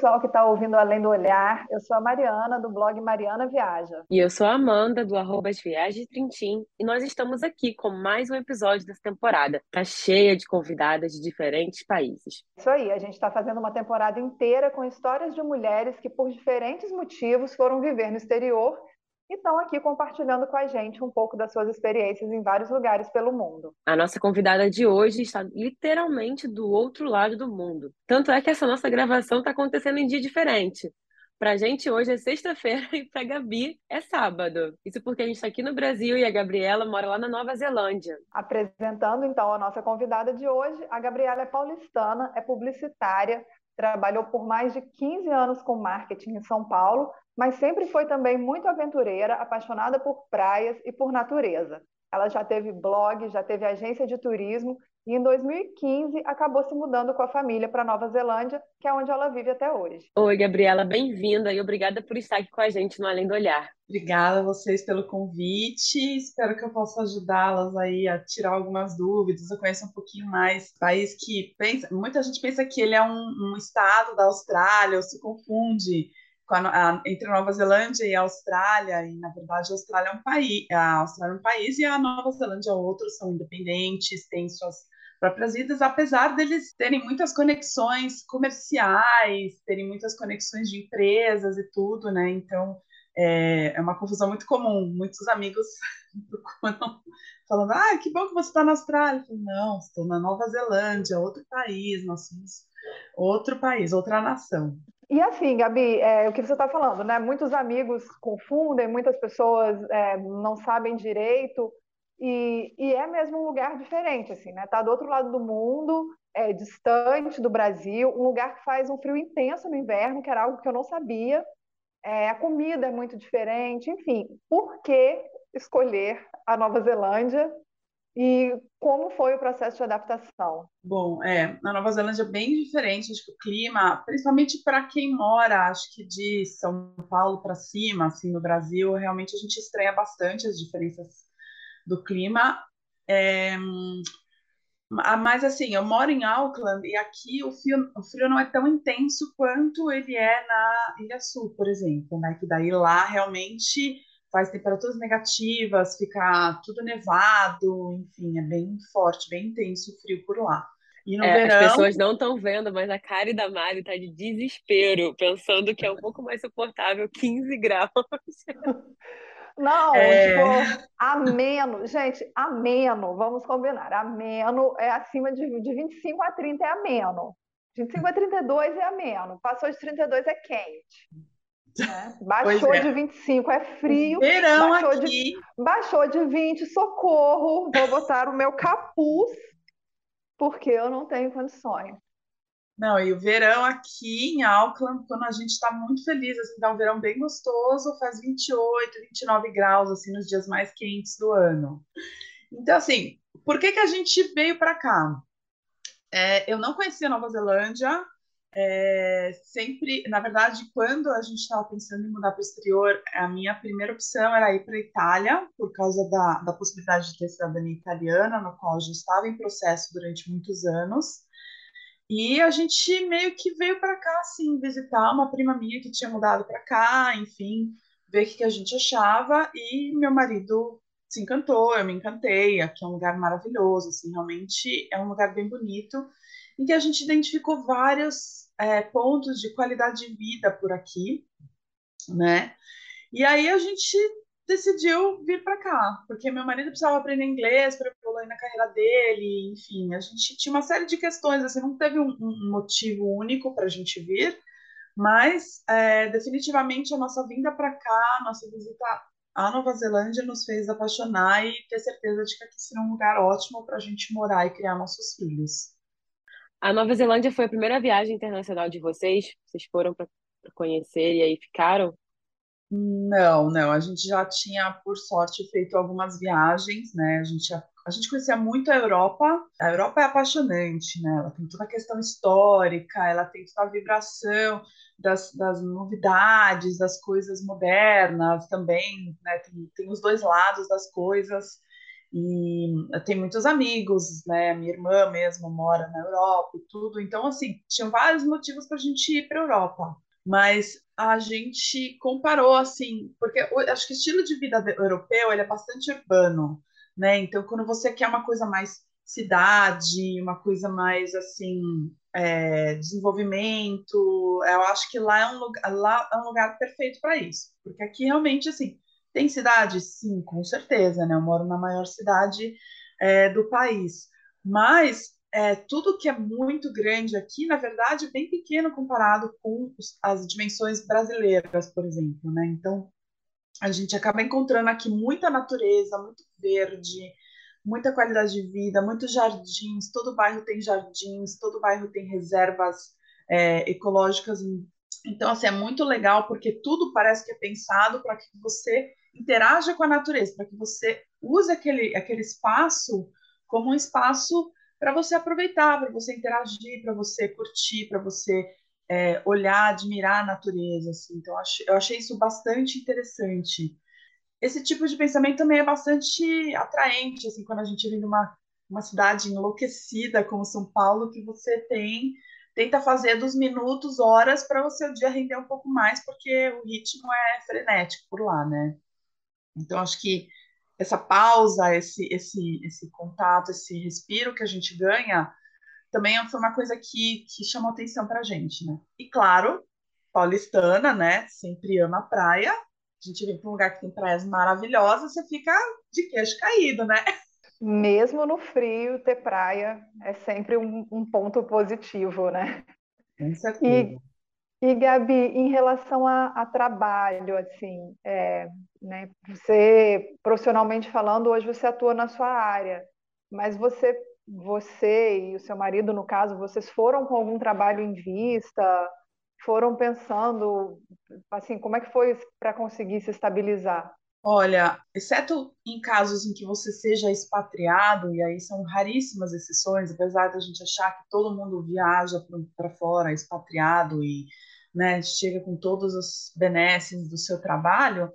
pessoal que está ouvindo Além do Olhar. Eu sou a Mariana, do blog Mariana Viaja. E eu sou a Amanda, do arroba Viagens Trintim. E nós estamos aqui com mais um episódio dessa temporada. Tá cheia de convidadas de diferentes países. Isso aí, a gente está fazendo uma temporada inteira com histórias de mulheres que, por diferentes motivos, foram viver no exterior e estão aqui compartilhando com a gente um pouco das suas experiências em vários lugares pelo mundo. A nossa convidada de hoje está literalmente do outro lado do mundo. Tanto é que essa nossa gravação está acontecendo em dia diferente. Para a gente hoje é sexta-feira e para a Gabi é sábado. Isso porque a gente está aqui no Brasil e a Gabriela mora lá na Nova Zelândia. Apresentando então a nossa convidada de hoje, a Gabriela é paulistana, é publicitária, trabalhou por mais de 15 anos com marketing em São Paulo mas sempre foi também muito aventureira, apaixonada por praias e por natureza. Ela já teve blog, já teve agência de turismo e em 2015 acabou se mudando com a família para Nova Zelândia, que é onde ela vive até hoje. Oi, Gabriela, bem-vinda e obrigada por estar aqui com a gente no Além do Olhar. Obrigada a vocês pelo convite. Espero que eu possa ajudá-las aí a tirar algumas dúvidas, a conhecer um pouquinho mais. País que pensa, muita gente pensa que ele é um, um estado da Austrália, ou se confunde a, entre Nova Zelândia e Austrália, e na verdade a Austrália é um país, a Austrália é um país e a Nova Zelândia é outro, são independentes, têm suas próprias vidas, apesar deles terem muitas conexões comerciais, terem muitas conexões de empresas e tudo, né? Então é, é uma confusão muito comum. Muitos amigos procuram falando: ah, que bom que você está na Austrália. Não, estou na Nova Zelândia, outro país, nós somos outro país, outra nação. E assim, Gabi, é, o que você está falando, né? Muitos amigos confundem, muitas pessoas é, não sabem direito, e, e, é mesmo um lugar diferente, assim, né? Tá do outro lado do mundo, é, distante do Brasil, um lugar que faz um frio intenso no inverno, que era algo que eu não sabia. É, a comida é muito diferente, enfim. Por que escolher a Nova Zelândia e como foi o processo de adaptação? Bom, é, na Nova Zelândia é bem diferente, acho que o clima, principalmente para quem mora, acho que de São Paulo para cima, assim, no Brasil, realmente a gente estranha bastante as diferenças do clima. É, mas assim, eu moro em Auckland e aqui o frio, o frio não é tão intenso quanto ele é na Ilha Sul, por exemplo, né? Que daí lá realmente faz temperaturas negativas, fica tudo nevado, enfim, é bem forte, bem intenso o frio por lá. E no é, verão... As pessoas não estão vendo, mas a cara da Mari tá de desespero, pensando que é um pouco mais suportável 15 graus. Não, é... tipo, ameno. Gente, ameno, vamos combinar. Ameno é acima de, de 25 a 30 é ameno. 25 a 32 é ameno. Passou de 32 é quente. Né? Baixou é. de 25, é frio. Verão baixou aqui. De, baixou de 20, socorro. Vou botar o meu capuz, porque eu não tenho condições. Não, e o verão aqui em Auckland, quando a gente está muito feliz, assim, dá um verão bem gostoso, faz 28, 29 graus, assim, nos dias mais quentes do ano. Então, assim, por que, que a gente veio para cá? É, eu não conhecia Nova Zelândia, é, sempre, na verdade, quando a gente estava pensando em mudar para o exterior, a minha primeira opção era ir para a Itália, por causa da, da possibilidade de ter cidadania italiana, no qual a gente estava em processo durante muitos anos. E a gente meio que veio para cá, assim, visitar uma prima minha que tinha mudado para cá, enfim, ver o que, que a gente achava. E meu marido se encantou, eu me encantei. Aqui é um lugar maravilhoso, assim, realmente é um lugar bem bonito em que a gente identificou vários é, pontos de qualidade de vida por aqui, né? E aí a gente decidiu vir para cá, porque meu marido precisava aprender inglês para evoluir na carreira dele, enfim, a gente tinha uma série de questões, assim, não teve um, um motivo único para a gente vir, mas é, definitivamente a nossa vinda para cá, nossa visita à Nova Zelândia nos fez apaixonar e ter certeza de que aqui seria um lugar ótimo para a gente morar e criar nossos filhos. A Nova Zelândia foi a primeira viagem internacional de vocês? Vocês foram para conhecer e aí ficaram? Não, não. A gente já tinha, por sorte, feito algumas viagens, né? A gente, a gente conhecia muito a Europa. A Europa é apaixonante, né? Ela tem toda a questão histórica, ela tem toda a vibração das, das novidades, das coisas modernas também, né? Tem, tem os dois lados das coisas. E eu tenho muitos amigos, né? Minha irmã mesmo mora na Europa e tudo. Então, assim, tinham vários motivos para a gente ir para a Europa. Mas a gente comparou, assim, porque acho que o estilo de vida europeu ele é bastante urbano, né? Então, quando você quer uma coisa mais cidade, uma coisa mais, assim, é, desenvolvimento, eu acho que lá é um lugar, lá é um lugar perfeito para isso. Porque aqui, realmente, assim, tem cidade? Sim, com certeza, né? Eu moro na maior cidade é, do país. Mas é, tudo que é muito grande aqui, na verdade, é bem pequeno comparado com as dimensões brasileiras, por exemplo, né? Então, a gente acaba encontrando aqui muita natureza, muito verde, muita qualidade de vida, muitos jardins, todo bairro tem jardins, todo bairro tem reservas é, ecológicas. Então, assim, é muito legal porque tudo parece que é pensado para que você interaja com a natureza, para que você use aquele, aquele espaço como um espaço para você aproveitar, para você interagir, para você curtir, para você é, olhar, admirar a natureza. Assim. Então, eu achei isso bastante interessante. Esse tipo de pensamento também é bastante atraente, assim, quando a gente vive numa uma cidade enlouquecida como São Paulo, que você tem tenta fazer dos minutos, horas, para o seu dia render um pouco mais, porque o ritmo é frenético por lá, né? Então, acho que essa pausa, esse, esse, esse contato, esse respiro que a gente ganha, também foi uma coisa que, que chamou atenção para a gente, né? E claro, paulistana, né? Sempre ama a praia. A gente vem para um lugar que tem praias maravilhosas, você fica de queixo caído, né? Mesmo no frio, ter praia é sempre um, um ponto positivo, né? Com certeza. E e, Gabi, em relação a, a trabalho, assim, é, né, você, profissionalmente falando, hoje você atua na sua área, mas você, você e o seu marido, no caso, vocês foram com algum trabalho em vista? Foram pensando, assim, como é que foi para conseguir se estabilizar? Olha, exceto em casos em que você seja expatriado, e aí são raríssimas exceções, apesar da gente achar que todo mundo viaja para fora expatriado e né, chega com todos os benesses do seu trabalho,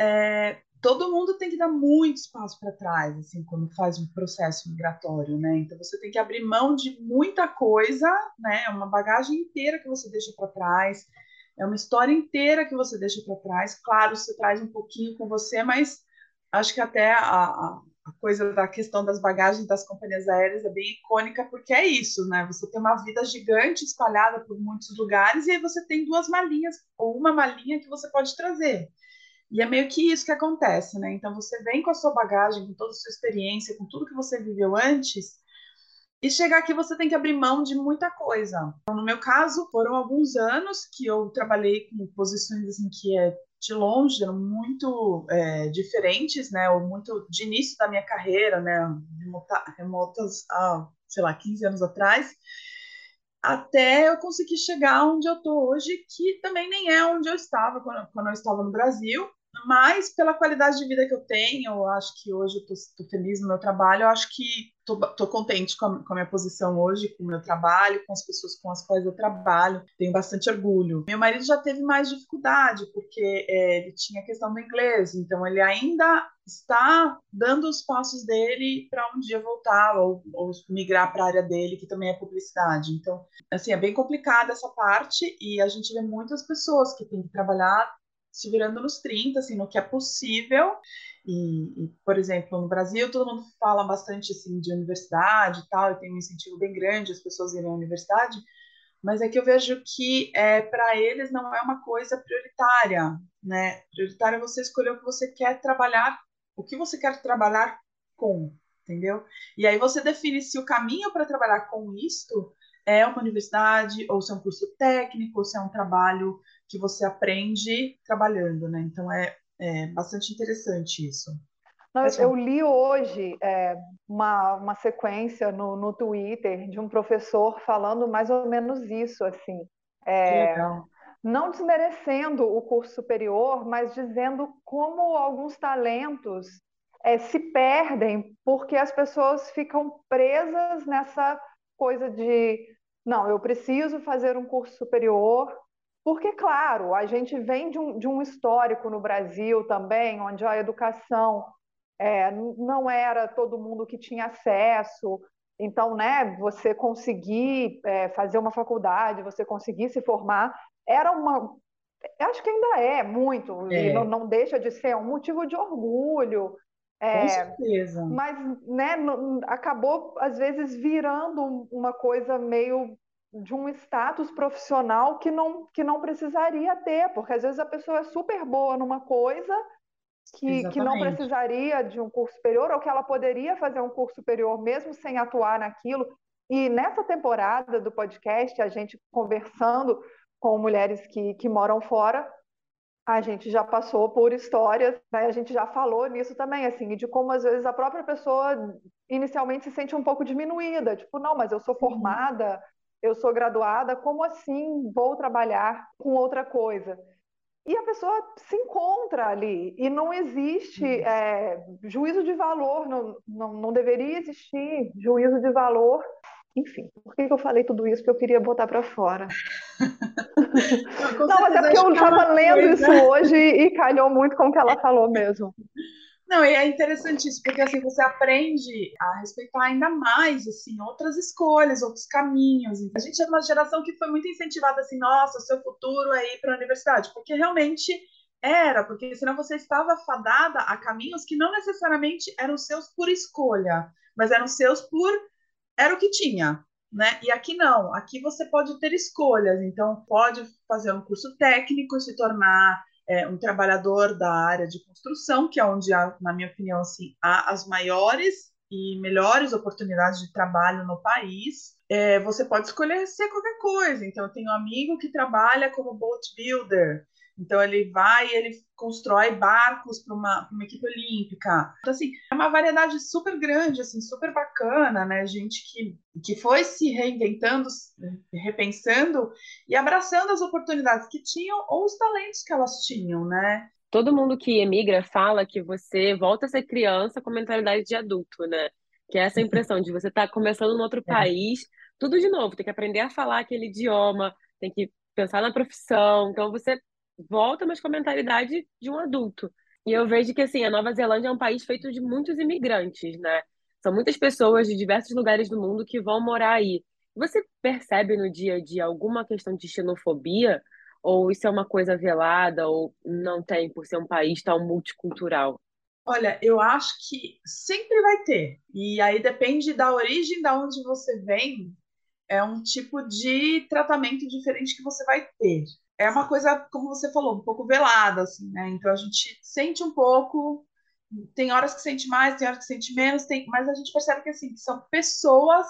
é, todo mundo tem que dar muito espaço para trás, assim, quando faz um processo migratório, né? Então você tem que abrir mão de muita coisa, né? É uma bagagem inteira que você deixa para trás, é uma história inteira que você deixa para trás. Claro, você traz um pouquinho com você, mas acho que até a, a, a coisa da questão das bagagens das companhias aéreas é bem icônica porque é isso, né? Você tem uma vida gigante espalhada por muitos lugares e aí você tem duas malinhas ou uma malinha que você pode trazer. E é meio que isso que acontece, né? Então você vem com a sua bagagem, com toda a sua experiência, com tudo que você viveu antes, e chegar aqui você tem que abrir mão de muita coisa. Então, no meu caso, foram alguns anos que eu trabalhei com posições assim que é de longe eram muito é, diferentes, né? Ou muito de início da minha carreira, né? Remota, remotas há, sei lá, 15 anos atrás, até eu conseguir chegar onde eu estou hoje, que também nem é onde eu estava quando, quando eu estava no Brasil, mas pela qualidade de vida que eu tenho, eu acho que hoje eu estou feliz no meu trabalho, eu acho que estou contente com a, com a, minha posição hoje, com o meu trabalho, com as pessoas com as quais eu trabalho, tenho bastante orgulho. Meu marido já teve mais dificuldade, porque é, ele tinha a questão do inglês, então ele ainda está dando os passos dele para um dia voltar ou, ou migrar para a área dele, que também é publicidade. Então, assim, é bem complicada essa parte e a gente vê muitas pessoas que têm que trabalhar se virando nos 30, assim, no que é possível. E, e, por exemplo, no Brasil, todo mundo fala bastante assim, de universidade e tal, e tem um incentivo bem grande as pessoas irem à universidade, mas é que eu vejo que é, para eles não é uma coisa prioritária, né? Prioritário é você escolher o que você quer trabalhar, o que você quer trabalhar com, entendeu? E aí você define se o caminho para trabalhar com isto é uma universidade, ou se é um curso técnico, ou se é um trabalho que você aprende trabalhando, né? Então é, é bastante interessante isso. Não, eu li hoje é, uma, uma sequência no, no Twitter de um professor falando mais ou menos isso, assim. É, não desmerecendo o curso superior, mas dizendo como alguns talentos é, se perdem porque as pessoas ficam presas nessa coisa de não, eu preciso fazer um curso superior porque, claro, a gente vem de um, de um histórico no Brasil também, onde a educação é, não era todo mundo que tinha acesso. Então, né, você conseguir é, fazer uma faculdade, você conseguir se formar, era uma. Acho que ainda é muito, é. e não, não, deixa de ser um motivo de orgulho. É, Com certeza. Mas né, acabou, às vezes, virando uma coisa meio de um status profissional que não, que não precisaria ter, porque às vezes a pessoa é super boa numa coisa que, que não precisaria de um curso superior, ou que ela poderia fazer um curso superior mesmo sem atuar naquilo. E nessa temporada do podcast, a gente conversando com mulheres que, que moram fora, a gente já passou por histórias, né? a gente já falou nisso também, assim, de como às vezes a própria pessoa inicialmente se sente um pouco diminuída, tipo, não, mas eu sou formada, eu sou graduada, como assim vou trabalhar com outra coisa? e a pessoa se encontra ali e não existe é, juízo de valor, não, não, não deveria existir juízo de valor. Enfim, por que eu falei tudo isso? Porque eu queria botar para fora. não, mas é porque eu estava lendo isso hoje e calhou muito com o que ela falou mesmo. Não, e é interessante isso, porque assim você aprende a respeitar ainda mais assim outras escolhas, outros caminhos. A gente é uma geração que foi muito incentivada assim, nossa, seu futuro é ir para a universidade, porque realmente era, porque senão você estava fadada a caminhos que não necessariamente eram seus por escolha, mas eram seus por era o que tinha, né? E aqui não, aqui você pode ter escolhas, então pode fazer um curso técnico, se tornar é, um trabalhador da área de construção, que é onde há, na minha opinião, assim, há as maiores e melhores oportunidades de trabalho no país. É, você pode escolher ser qualquer coisa. Então, eu tenho um amigo que trabalha como boat builder, então ele vai e ele constrói barcos para uma, uma, equipe olímpica. Então, assim, é uma variedade super grande, assim, super bacana, né? Gente que, que foi se reinventando, repensando e abraçando as oportunidades que tinham ou os talentos que elas tinham, né? Todo mundo que emigra fala que você volta a ser criança com mentalidade de adulto, né? Que é essa impressão de você estar tá começando em outro é. país, tudo de novo, tem que aprender a falar aquele idioma, tem que pensar na profissão. Então você volta, mas com a mentalidade de um adulto. E eu vejo que, assim, a Nova Zelândia é um país feito de muitos imigrantes, né? São muitas pessoas de diversos lugares do mundo que vão morar aí. Você percebe no dia a dia alguma questão de xenofobia? Ou isso é uma coisa velada, ou não tem, por ser um país tão multicultural? Olha, eu acho que sempre vai ter. E aí depende da origem da onde você vem, é um tipo de tratamento diferente que você vai ter é uma coisa, como você falou, um pouco velada, assim, né? Então a gente sente um pouco, tem horas que sente mais, tem horas que sente menos, tem, mas a gente percebe que assim, são pessoas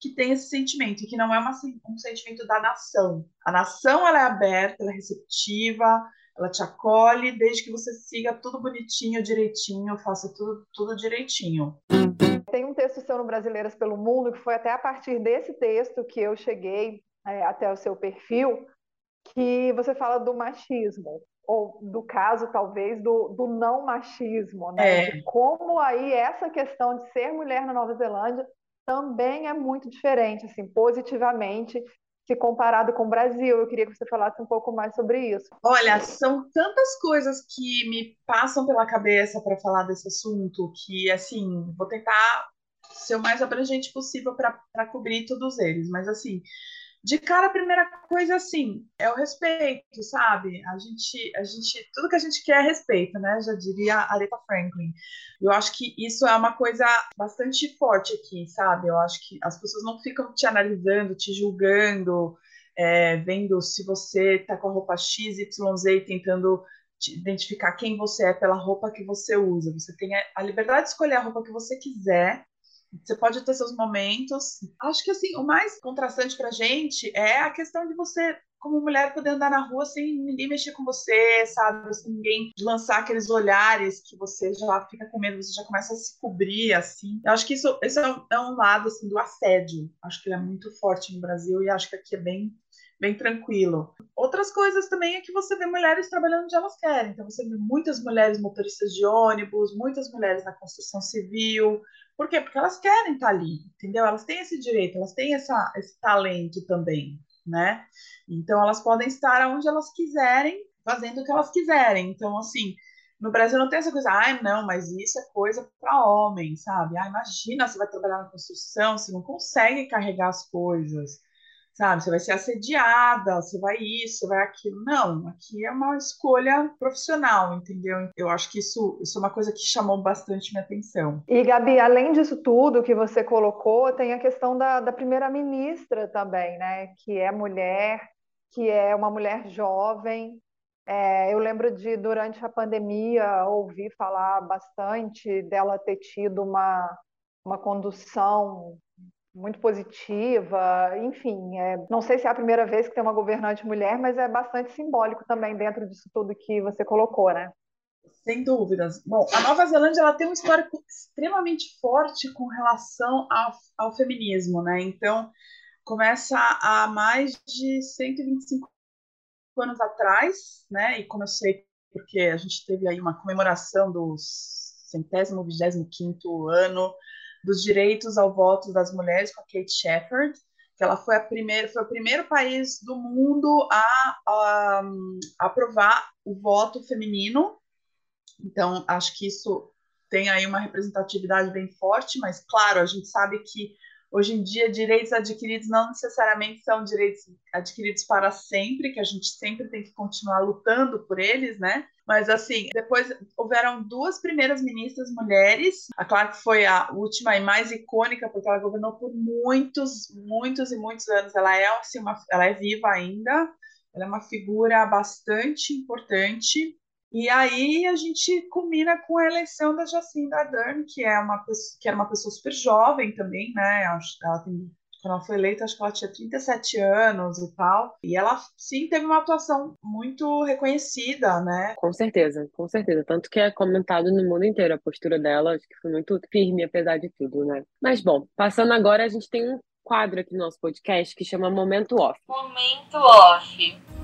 que têm esse sentimento, e que não é uma, um sentimento da nação. A nação ela é aberta, ela é receptiva, ela te acolhe, desde que você siga tudo bonitinho, direitinho, faça tudo, tudo direitinho. Tem um texto seu no Brasileiras pelo Mundo, que foi até a partir desse texto que eu cheguei é, até o seu perfil, que você fala do machismo, ou do caso, talvez, do, do não machismo, né? É. Como aí essa questão de ser mulher na Nova Zelândia também é muito diferente, assim, positivamente, se comparado com o Brasil. Eu queria que você falasse um pouco mais sobre isso. Olha, são tantas coisas que me passam pela cabeça para falar desse assunto que, assim, vou tentar ser o mais abrangente possível para cobrir todos eles, mas, assim, de cara, a primeira coisa, assim, é o respeito, sabe? A gente, a gente, tudo que a gente quer é respeito, né? Já diria Aretha Franklin. Eu acho que isso é uma coisa bastante forte aqui, sabe? Eu acho que as pessoas não ficam te analisando, te julgando, é, vendo se você tá com a roupa X, Y, Z e tentando identificar quem você é pela roupa que você usa. Você tem a liberdade de escolher a roupa que você quiser você pode ter seus momentos. Acho que assim, o mais contrastante pra gente é a questão de você como mulher poder andar na rua sem ninguém mexer com você, sabe? Sem ninguém lançar aqueles olhares que você já fica com medo, você já começa a se cobrir, assim. Eu acho que isso, esse é um, é um lado, assim, do assédio. Acho que ele é muito forte no Brasil e acho que aqui é bem, bem tranquilo. Outras coisas também é que você vê mulheres trabalhando onde elas querem. Então, você vê muitas mulheres motoristas de ônibus, muitas mulheres na construção civil, por quê? Porque elas querem estar ali, entendeu? Elas têm esse direito, elas têm essa, esse talento também, né? Então elas podem estar onde elas quiserem, fazendo o que elas quiserem. Então, assim, no Brasil não tem essa coisa, ai, ah, não, mas isso é coisa para homem, sabe? Ah, imagina, você vai trabalhar na construção, você não consegue carregar as coisas, sabe? Você vai ser assediada, você vai isso, você vai aquilo. Não, aqui é uma escolha profissional, entendeu? Eu acho que isso, isso é uma coisa que chamou bastante minha atenção. E, Gabi, além disso tudo que você colocou, tem a questão da, da primeira-ministra também, né? Que é mulher, que é uma mulher jovem, é, eu lembro de, durante a pandemia, ouvir falar bastante dela ter tido uma, uma condução muito positiva, enfim, é, não sei se é a primeira vez que tem uma governante mulher, mas é bastante simbólico também dentro disso tudo que você colocou, né? Sem dúvidas. Bom, a Nova Zelândia ela tem um histórico extremamente forte com relação ao, ao feminismo, né? Então, começa há mais de 125 anos atrás, né? E como eu sei, porque a gente teve aí uma comemoração do centésimo, vigésimo quinto ano dos direitos ao voto das mulheres com a Kate Shepard, que ela foi a primeira, foi o primeiro país do mundo a, a, a aprovar o voto feminino. Então, acho que isso tem aí uma representatividade bem forte, mas claro, a gente sabe que Hoje em dia, direitos adquiridos não necessariamente são direitos adquiridos para sempre, que a gente sempre tem que continuar lutando por eles, né? Mas assim, depois houveram duas primeiras ministras mulheres. A Clark foi a última e mais icônica, porque ela governou por muitos, muitos e muitos anos. Ela é assim, uma, ela é viva ainda. Ela é uma figura bastante importante. E aí a gente culmina com a eleição da Jacinda Ardern, que é uma pessoa, que era uma pessoa super jovem também, né? Ela tem, quando ela foi eleita, acho que ela tinha 37 anos e tal. E ela sim teve uma atuação muito reconhecida, né? Com certeza, com certeza. Tanto que é comentado no mundo inteiro a postura dela, acho que foi muito firme, apesar de tudo, né? Mas bom, passando agora, a gente tem um quadro aqui no nosso podcast que chama Momento Off. Momento Off.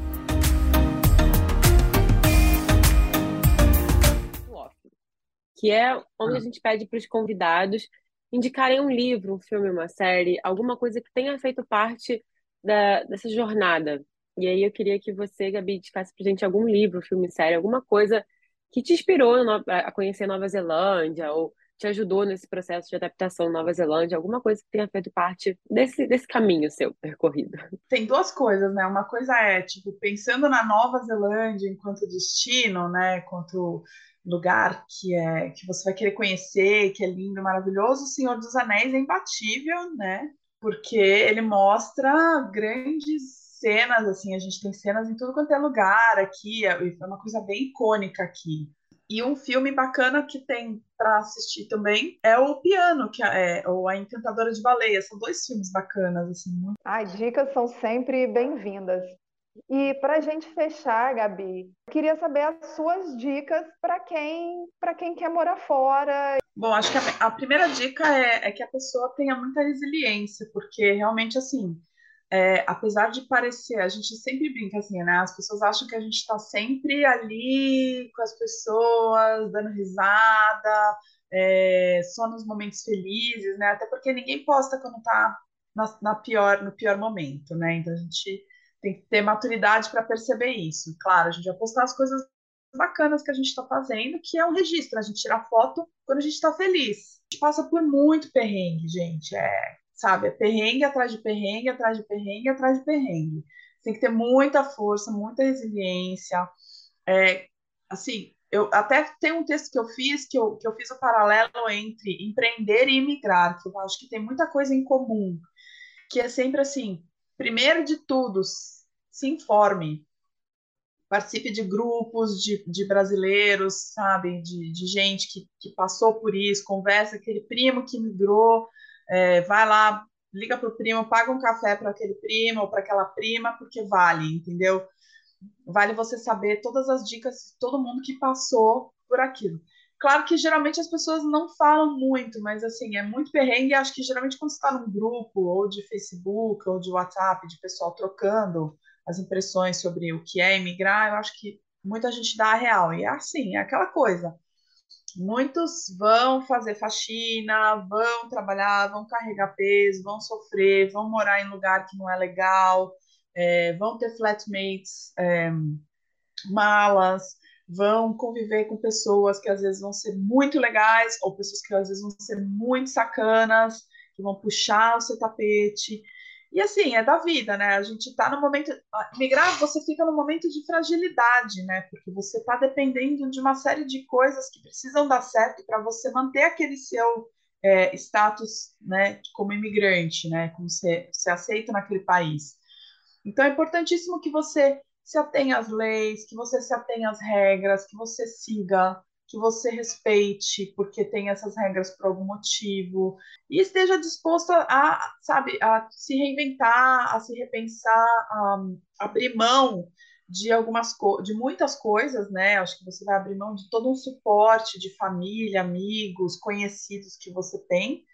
Que é onde a ah. gente pede para os convidados indicarem um livro, um filme, uma série, alguma coisa que tenha feito parte da, dessa jornada. E aí eu queria que você, Gabi, indicasse para gente algum livro, filme, série, alguma coisa que te inspirou a conhecer Nova Zelândia ou te ajudou nesse processo de adaptação Nova Zelândia, alguma coisa que tenha feito parte desse, desse caminho seu percorrido? Tem duas coisas, né? Uma coisa é, tipo, pensando na Nova Zelândia enquanto destino, né? Enquanto lugar que é que você vai querer conhecer, que é lindo, maravilhoso, o Senhor dos Anéis é imbatível, né? Porque ele mostra grandes cenas, assim, a gente tem cenas em tudo quanto é lugar aqui, é, é uma coisa bem icônica aqui. E um filme bacana que tem para assistir também é o Piano, que é, ou A Encantadora de Baleia. São dois filmes bacanas, assim. Muito... As dicas são sempre bem-vindas. E para a gente fechar, Gabi, queria saber as suas dicas para quem, quem quer morar fora. Bom, acho que a, a primeira dica é, é, que a pessoa tenha muita resiliência, porque realmente, assim, é, apesar de parecer, a gente sempre brinca assim, né? As pessoas acham que a gente está sempre ali com as pessoas, dando risada, é, só nos momentos felizes, né? Até porque ninguém posta quando está na, na pior, no pior momento, né? Então a gente tem que ter maturidade para perceber isso. Claro, a gente vai postar as coisas bacanas que a gente está fazendo, que é um registro, a gente tira foto quando a gente está feliz. A gente passa por muito perrengue, gente. É, sabe, é perrengue atrás de perrengue, atrás de perrengue, atrás de perrengue. Tem que ter muita força, muita resiliência. É, assim, eu até tem um texto que eu fiz que eu, que eu fiz o paralelo entre empreender e imigrar, que eu acho que tem muita coisa em comum, que é sempre assim, primeiro de tudo, se informe. Participe de grupos de, de brasileiros, sabe? De, de gente que, que passou por isso, conversa, aquele primo que migrou, é, vai lá, liga para o primo, paga um café para aquele primo ou para aquela prima, porque vale, entendeu? Vale você saber todas as dicas de todo mundo que passou por aquilo. Claro que geralmente as pessoas não falam muito, mas assim, é muito perrengue. Acho que geralmente quando você está num grupo, ou de Facebook, ou de WhatsApp, de pessoal trocando as impressões sobre o que é emigrar, eu acho que muita gente dá a real. E é assim, é aquela coisa. Muitos vão fazer faxina, vão trabalhar, vão carregar peso, vão sofrer, vão morar em lugar que não é legal, é, vão ter flatmates, é, malas, vão conviver com pessoas que às vezes vão ser muito legais, ou pessoas que às vezes vão ser muito sacanas, que vão puxar o seu tapete. E assim, é da vida, né? A gente está no momento. Migrar, você fica no momento de fragilidade, né? Porque você está dependendo de uma série de coisas que precisam dar certo para você manter aquele seu é, status, né, como imigrante, né? Como você se aceita naquele país. Então é importantíssimo que você se atenha às leis, que você se atenha às regras, que você siga, que você respeite, porque tem essas regras por algum motivo, e esteja disposto a, sabe, a se reinventar, a se repensar, a abrir mão de algumas de muitas coisas, né? Acho que você vai abrir mão de todo um suporte de família, amigos, conhecidos que você tem.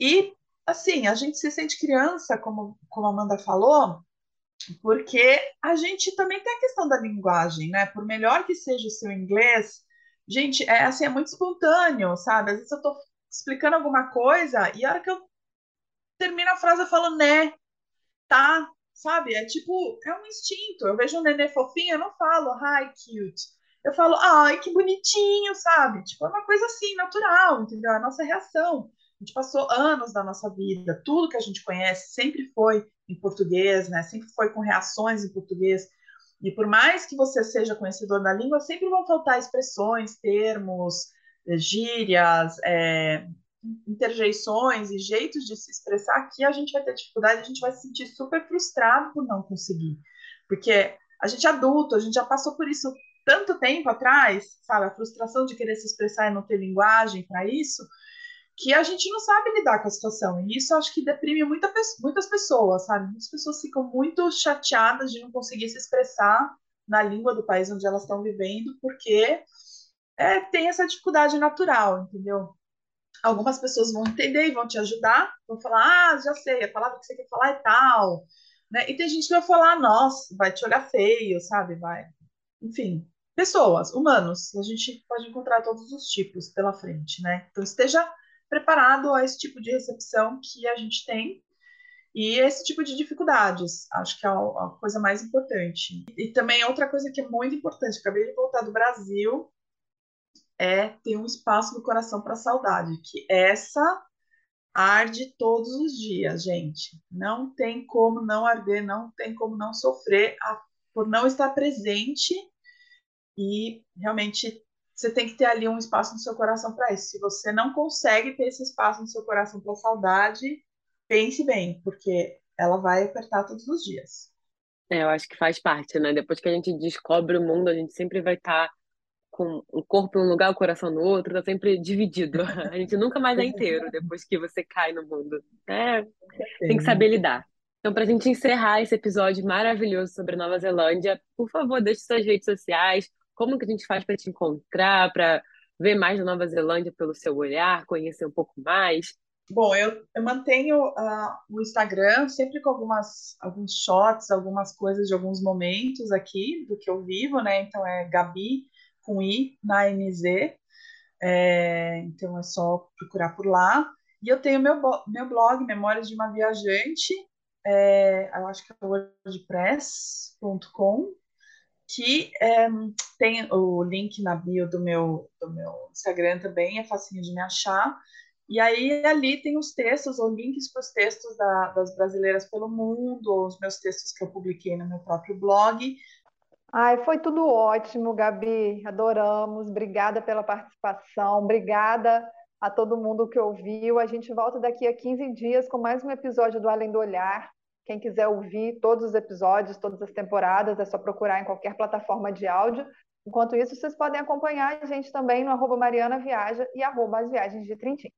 E assim, a gente se sente criança, como, como a Amanda falou, porque a gente também tem a questão da linguagem, né? Por melhor que seja o seu inglês, Gente, é assim, é muito espontâneo, sabe? Às vezes eu tô explicando alguma coisa e a hora que eu termino a frase eu falo, né, tá, sabe? É tipo, é um instinto. Eu vejo um nenê fofinho, eu não falo, hi, cute. Eu falo, ai, que bonitinho, sabe? Tipo, é uma coisa assim, natural, entendeu? É a nossa reação. A gente passou anos da nossa vida, tudo que a gente conhece sempre foi em português, né? Sempre foi com reações em português. E por mais que você seja conhecedor da língua, sempre vão faltar expressões, termos, gírias, é, interjeições e jeitos de se expressar que a gente vai ter dificuldade, a gente vai se sentir super frustrado por não conseguir. Porque a gente é adulto, a gente já passou por isso tanto tempo atrás, sabe? A frustração de querer se expressar e não ter linguagem para isso, que a gente não sabe lidar com a situação. E isso acho que deprime muita, muitas pessoas, sabe? Muitas pessoas ficam muito chateadas de não conseguir se expressar na língua do país onde elas estão vivendo, porque é, tem essa dificuldade natural, entendeu? Algumas pessoas vão entender e vão te ajudar, vão falar, ah, já sei, a palavra que você quer falar é tal, né? E tem gente que vai falar, nossa, vai te olhar feio, sabe? Vai, enfim, pessoas, humanos, a gente pode encontrar todos os tipos pela frente, né? Então esteja preparado a esse tipo de recepção que a gente tem e esse tipo de dificuldades. Acho que é a, coisa mais importante. E também outra coisa que é muito importante, acabei de voltar do Brasil, é ter um espaço no coração para saudade, que essa arde todos os dias, gente. Não tem como não arder, não tem como não sofrer a, por não estar presente e realmente você tem que ter ali um espaço no seu coração para isso. Se você não consegue ter esse espaço no seu coração para saudade, pense bem, porque ela vai apertar todos os dias. É, eu acho que faz parte, né? Depois que a gente descobre o mundo, a gente sempre vai estar tá com o corpo em um lugar, o coração no outro, tá sempre dividido. A gente nunca mais é inteiro depois que você cai no mundo. É, tem que saber lidar. Então, para a gente encerrar esse episódio maravilhoso sobre Nova Zelândia, por favor, deixe suas redes sociais, como que a gente faz para te encontrar, para ver mais da Nova Zelândia pelo seu olhar, conhecer um pouco mais? Bom, eu, eu mantenho uh, o Instagram sempre com algumas, alguns shots, algumas coisas de alguns momentos aqui do que eu vivo, né? Então é Gabi com I na NZ. É, então é só procurar por lá. E eu tenho meu, meu blog, Memórias de uma Viajante, é, eu acho que é wordpress.com que é, tem o link na bio do meu, do meu Instagram também, é facinho de me achar. E aí ali tem os textos, ou links para os textos da, das brasileiras pelo mundo, ou os meus textos que eu publiquei no meu próprio blog. Ai, foi tudo ótimo, Gabi. Adoramos. Obrigada pela participação. Obrigada a todo mundo que ouviu. A gente volta daqui a 15 dias com mais um episódio do Além do Olhar. Quem quiser ouvir todos os episódios, todas as temporadas, é só procurar em qualquer plataforma de áudio. Enquanto isso, vocês podem acompanhar a gente também no arroba Mariana Viaja e arroba as Viagens de Trintim.